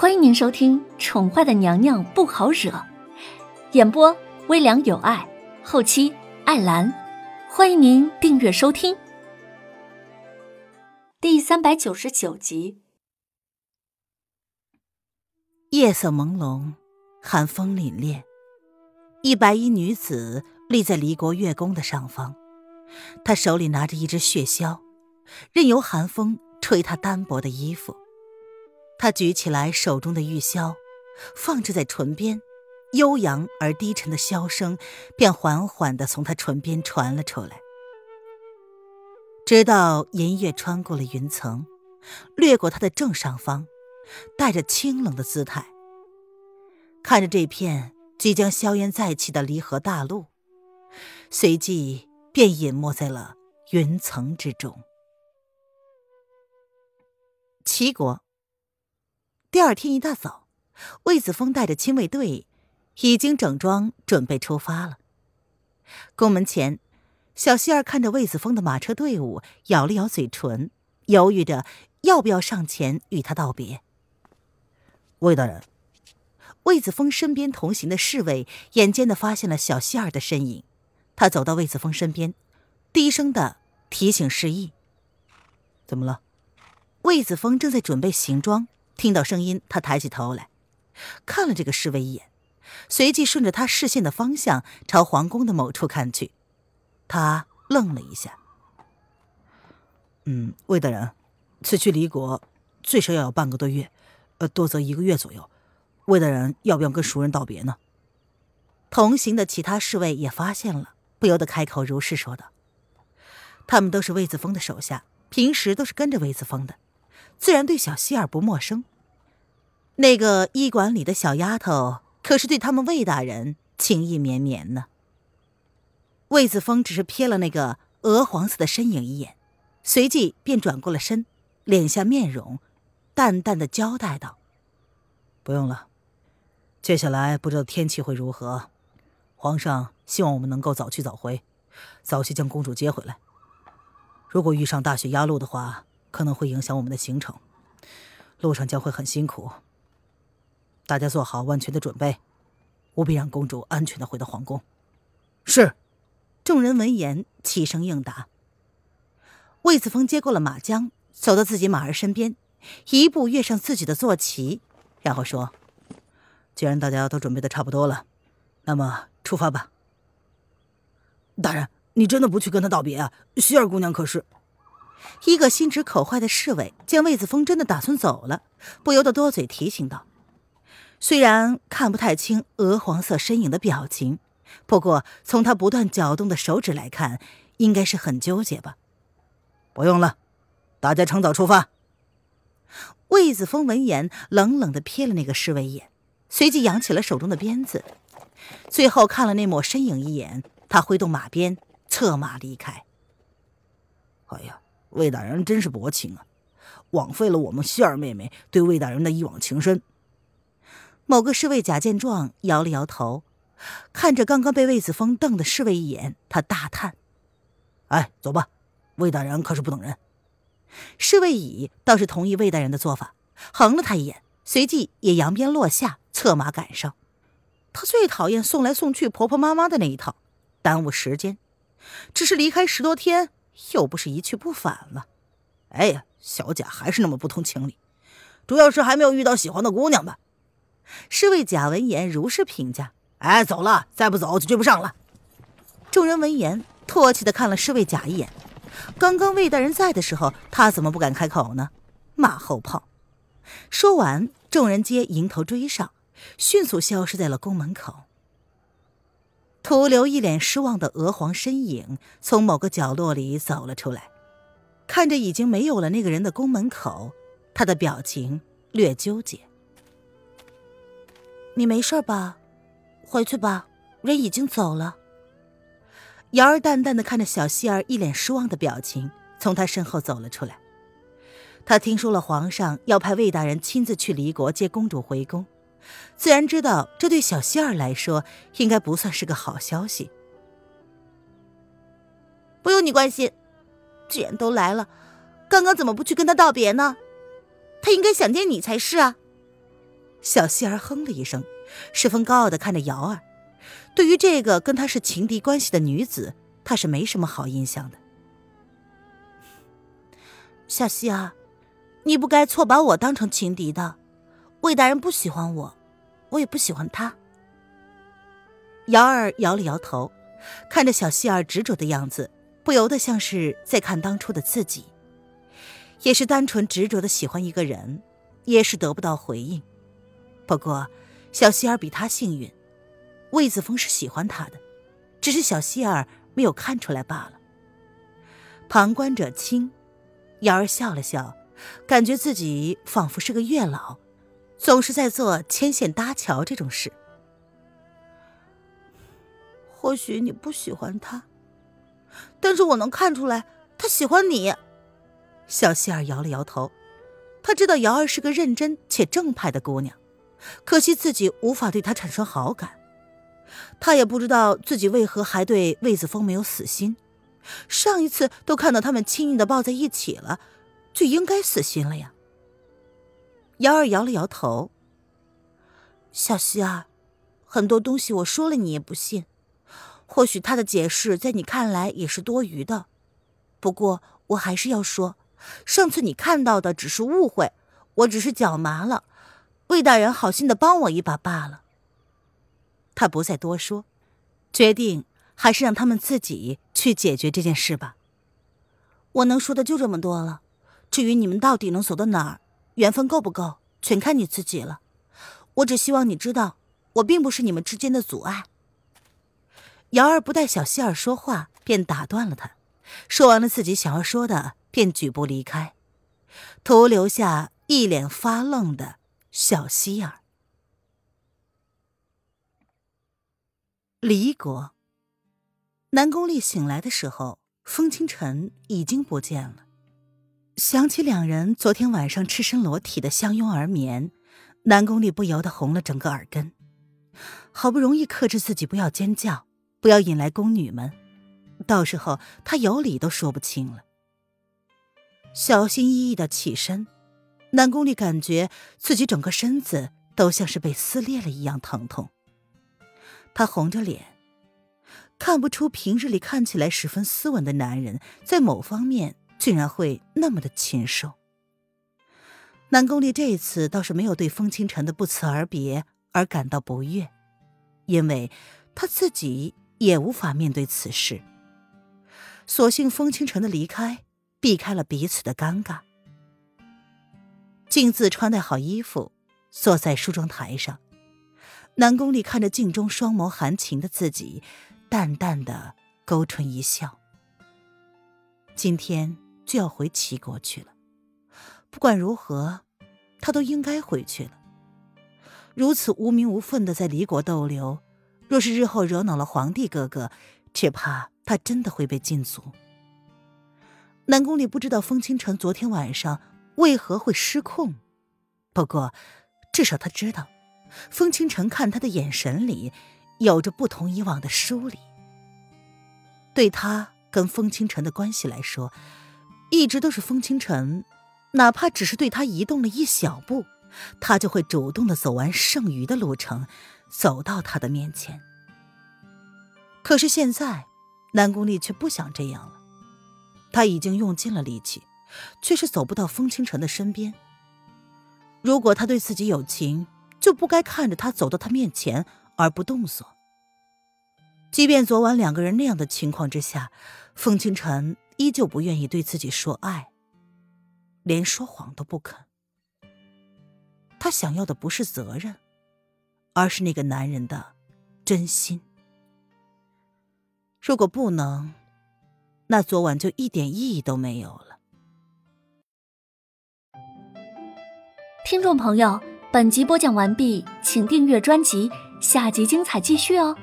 欢迎您收听《宠坏的娘娘不好惹》，演播微凉有爱，后期艾兰。欢迎您订阅收听。第三百九十九集。夜色朦胧，寒风凛冽，一白衣女子立在离国月宫的上方，她手里拿着一只血箫，任由寒风吹她单薄的衣服。他举起来手中的玉箫，放置在唇边，悠扬而低沉的箫声便缓缓地从他唇边传了出来，直到银月穿过了云层，掠过他的正上方，带着清冷的姿态，看着这片即将硝烟再起的离合大陆，随即便隐没在了云层之中。齐国。第二天一大早，魏子峰带着亲卫队已经整装准备出发了。宫门前，小希儿看着魏子峰的马车队伍，咬了咬嘴唇，犹豫着要不要上前与他道别。魏大人，魏子峰身边同行的侍卫眼尖的发现了小希儿的身影，他走到魏子峰身边，低声的提醒示意：“怎么了？”魏子峰正在准备行装。听到声音，他抬起头来，看了这个侍卫一眼，随即顺着他视线的方向朝皇宫的某处看去。他愣了一下。嗯，魏大人，此去离国最少要有半个多月，呃，多则一个月左右。魏大人要不要跟熟人道别呢？同行的其他侍卫也发现了，不由得开口如是说道。他们都是魏子峰的手下，平时都是跟着魏子峰的。自然对小希儿不陌生。那个医馆里的小丫头可是对他们魏大人情意绵绵呢。魏子峰只是瞥了那个鹅黄色的身影一眼，随即便转过了身，敛下面容，淡淡的交代道：“不用了，接下来不知道天气会如何。皇上希望我们能够早去早回，早些将公主接回来。如果遇上大雪压路的话。”可能会影响我们的行程，路上将会很辛苦。大家做好万全的准备，务必让公主安全的回到皇宫。是。众人闻言齐声应答。魏子峰接过了马缰，走到自己马儿身边，一步跃上自己的坐骑，然后说：“既然大家都准备的差不多了，那么出发吧。”大人，你真的不去跟他道别啊？希儿姑娘可是……一个心直口快的侍卫见魏子峰真的打算走了，不由得多嘴提醒道：“虽然看不太清鹅黄色身影的表情，不过从他不断搅动的手指来看，应该是很纠结吧。”不用了，大家趁早出发。魏子峰闻言，冷冷的瞥了那个侍卫一眼，随即扬起了手中的鞭子，最后看了那抹身影一眼，他挥动马鞭，策马离开。哎呀！魏大人真是薄情啊，枉费了我们希儿妹妹对魏大人的一往情深。某个侍卫甲见状，摇了摇头，看着刚刚被魏子峰瞪的侍卫一眼，他大叹：“哎，走吧，魏大人可是不等人。”侍卫乙倒是同意魏大人的做法，横了他一眼，随即也扬鞭落下，策马赶上。他最讨厌送来送去婆婆妈妈的那一套，耽误时间。只是离开十多天。又不是一去不返了，哎呀，小贾还是那么不通情理，主要是还没有遇到喜欢的姑娘吧。侍卫贾闻言如是评价。哎，走了，再不走就追不上了。众人闻言唾弃的看了侍卫贾一眼。刚刚魏大人在的时候，他怎么不敢开口呢？马后炮。说完，众人皆迎头追上，迅速消失在了宫门口。徒留一脸失望的娥皇身影从某个角落里走了出来，看着已经没有了那个人的宫门口，他的表情略纠结。你没事吧？回去吧，人已经走了。瑶儿淡淡的看着小希儿一脸失望的表情，从他身后走了出来。他听说了皇上要派魏大人亲自去离国接公主回宫。自然知道，这对小希儿来说应该不算是个好消息。不用你关心，既然都来了，刚刚怎么不去跟他道别呢？他应该想见你才是啊！小希儿哼了一声，十分高傲的看着瑶儿。对于这个跟他是情敌关系的女子，他是没什么好印象的。小希儿，你不该错把我当成情敌的。魏大人不喜欢我，我也不喜欢他。瑶儿摇了摇头，看着小希儿执着的样子，不由得像是在看当初的自己。也是单纯执着的喜欢一个人，也是得不到回应。不过，小希儿比他幸运，魏子峰是喜欢他的，只是小希儿没有看出来罢了。旁观者清，瑶儿笑了笑，感觉自己仿佛是个月老，总是在做牵线搭桥这种事。或许你不喜欢他，但是我能看出来他喜欢你。小希儿摇了摇头，他知道瑶儿是个认真且正派的姑娘，可惜自己无法对她产生好感。他也不知道自己为何还对魏子峰没有死心，上一次都看到他们亲密的抱在一起了，就应该死心了呀。瑶儿摇了摇头，小希儿，很多东西我说了你也不信，或许他的解释在你看来也是多余的，不过我还是要说。上次你看到的只是误会，我只是脚麻了，魏大人好心的帮我一把罢了。他不再多说，决定还是让他们自己去解决这件事吧。我能说的就这么多了，至于你们到底能走到哪儿，缘分够不够，全看你自己了。我只希望你知道，我并不是你们之间的阻碍。瑶儿不待小希儿说话，便打断了他，说完了自己想要说的。便举步离开，徒留下一脸发愣的小希儿。离国，南宫丽醒来的时候，风清晨已经不见了。想起两人昨天晚上赤身裸体的相拥而眠，南宫丽不由得红了整个耳根。好不容易克制自己不要尖叫，不要引来宫女们，到时候她有理都说不清了。小心翼翼的起身，南宫丽感觉自己整个身子都像是被撕裂了一样疼痛。他红着脸，看不出平日里看起来十分斯文的男人，在某方面竟然会那么的禽兽。南宫丽这一次倒是没有对风清晨的不辞而别而感到不悦，因为她自己也无法面对此事。所幸风清晨的离开。避开了彼此的尴尬。镜子穿戴好衣服，坐在梳妆台上，南宫丽看着镜中双眸含情的自己，淡淡的勾唇一笑。今天就要回齐国去了，不管如何，他都应该回去了。如此无名无分的在离国逗留，若是日后惹恼了皇帝哥哥，只怕他真的会被禁足。南宫里不知道风清晨昨天晚上为何会失控，不过至少他知道，风清晨看他的眼神里有着不同以往的疏离。对他跟风清晨的关系来说，一直都是风清晨，哪怕只是对他移动了一小步，他就会主动的走完剩余的路程，走到他的面前。可是现在，南宫丽却不想这样了。他已经用尽了力气，却是走不到风清晨的身边。如果他对自己有情，就不该看着他走到他面前而不动作。即便昨晚两个人那样的情况之下，风清晨依旧不愿意对自己说爱，连说谎都不肯。他想要的不是责任，而是那个男人的真心。如果不能。那昨晚就一点意义都没有了。听众朋友，本集播讲完毕，请订阅专辑，下集精彩继续哦。